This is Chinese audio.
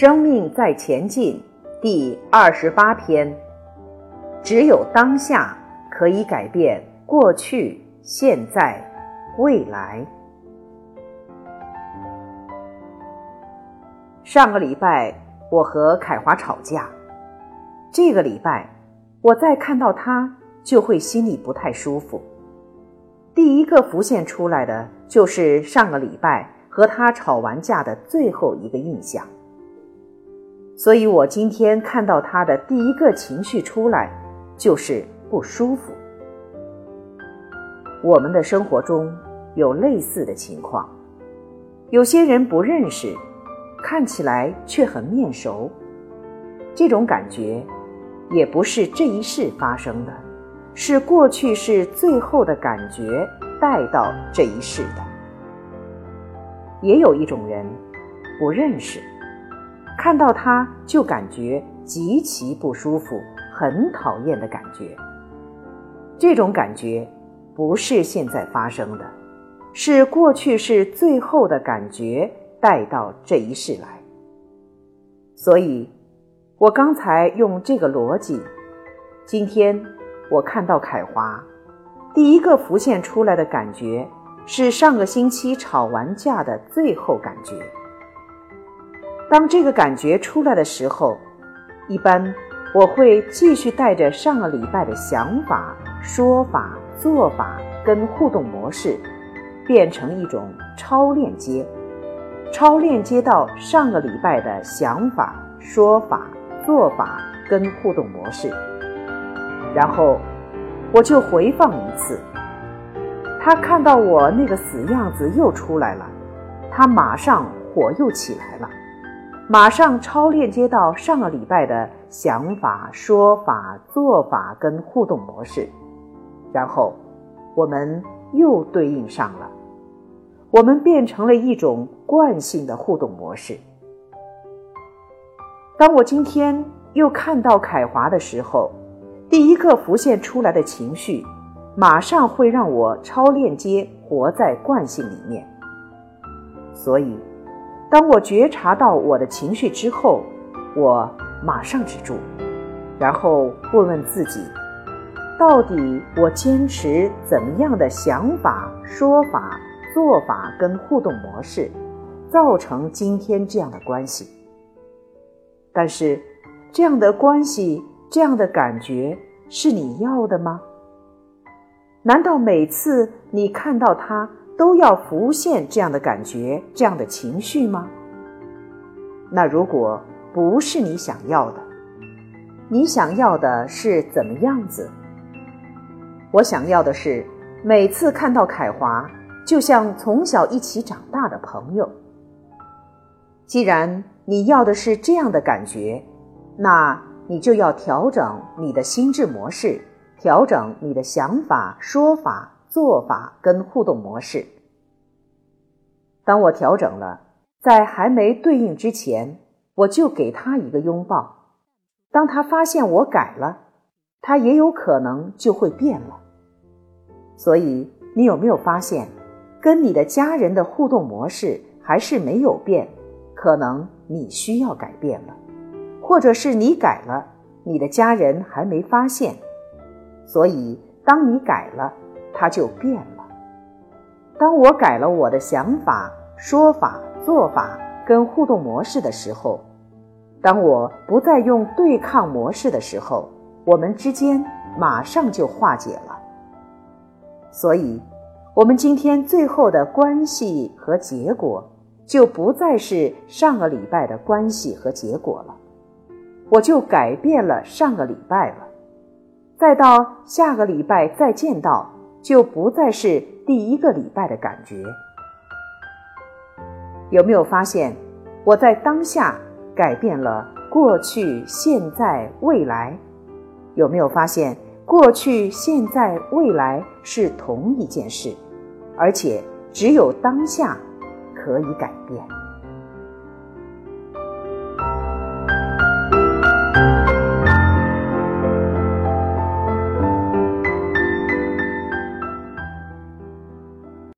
生命在前进，第二十八篇。只有当下可以改变过去、现在、未来。上个礼拜我和凯华吵架，这个礼拜我再看到他就会心里不太舒服。第一个浮现出来的就是上个礼拜和他吵完架的最后一个印象，所以我今天看到他的第一个情绪出来就是不舒服。我们的生活中有类似的情况，有些人不认识，看起来却很面熟，这种感觉也不是这一世发生的。是过去是最后的感觉带到这一世的。也有一种人，不认识，看到他就感觉极其不舒服，很讨厌的感觉。这种感觉不是现在发生的，是过去是最后的感觉带到这一世来。所以，我刚才用这个逻辑，今天。我看到凯华，第一个浮现出来的感觉是上个星期吵完架的最后感觉。当这个感觉出来的时候，一般我会继续带着上个礼拜的想法、说法、做法跟互动模式，变成一种超链接，超链接到上个礼拜的想法、说法、做法跟互动模式。然后，我就回放一次。他看到我那个死样子又出来了，他马上火又起来了，马上超链接到上个礼拜的想法、说法、做法跟互动模式，然后我们又对应上了，我们变成了一种惯性的互动模式。当我今天又看到凯华的时候。第一个浮现出来的情绪，马上会让我超链接活在惯性里面。所以，当我觉察到我的情绪之后，我马上止住，然后问问自己：到底我坚持怎么样的想法、说法、做法跟互动模式，造成今天这样的关系？但是，这样的关系。这样的感觉是你要的吗？难道每次你看到他都要浮现这样的感觉、这样的情绪吗？那如果不是你想要的，你想要的是怎么样子？我想要的是每次看到凯华，就像从小一起长大的朋友。既然你要的是这样的感觉，那。你就要调整你的心智模式，调整你的想法、说法、做法跟互动模式。当我调整了，在还没对应之前，我就给他一个拥抱。当他发现我改了，他也有可能就会变了。所以，你有没有发现，跟你的家人的互动模式还是没有变？可能你需要改变了。或者是你改了，你的家人还没发现，所以当你改了，他就变了。当我改了我的想法、说法、做法跟互动模式的时候，当我不再用对抗模式的时候，我们之间马上就化解了。所以，我们今天最后的关系和结果，就不再是上个礼拜的关系和结果了。我就改变了上个礼拜了，再到下个礼拜再见到，就不再是第一个礼拜的感觉。有没有发现，我在当下改变了过去、现在、未来？有没有发现，过去、现在、未来是同一件事，而且只有当下可以改变？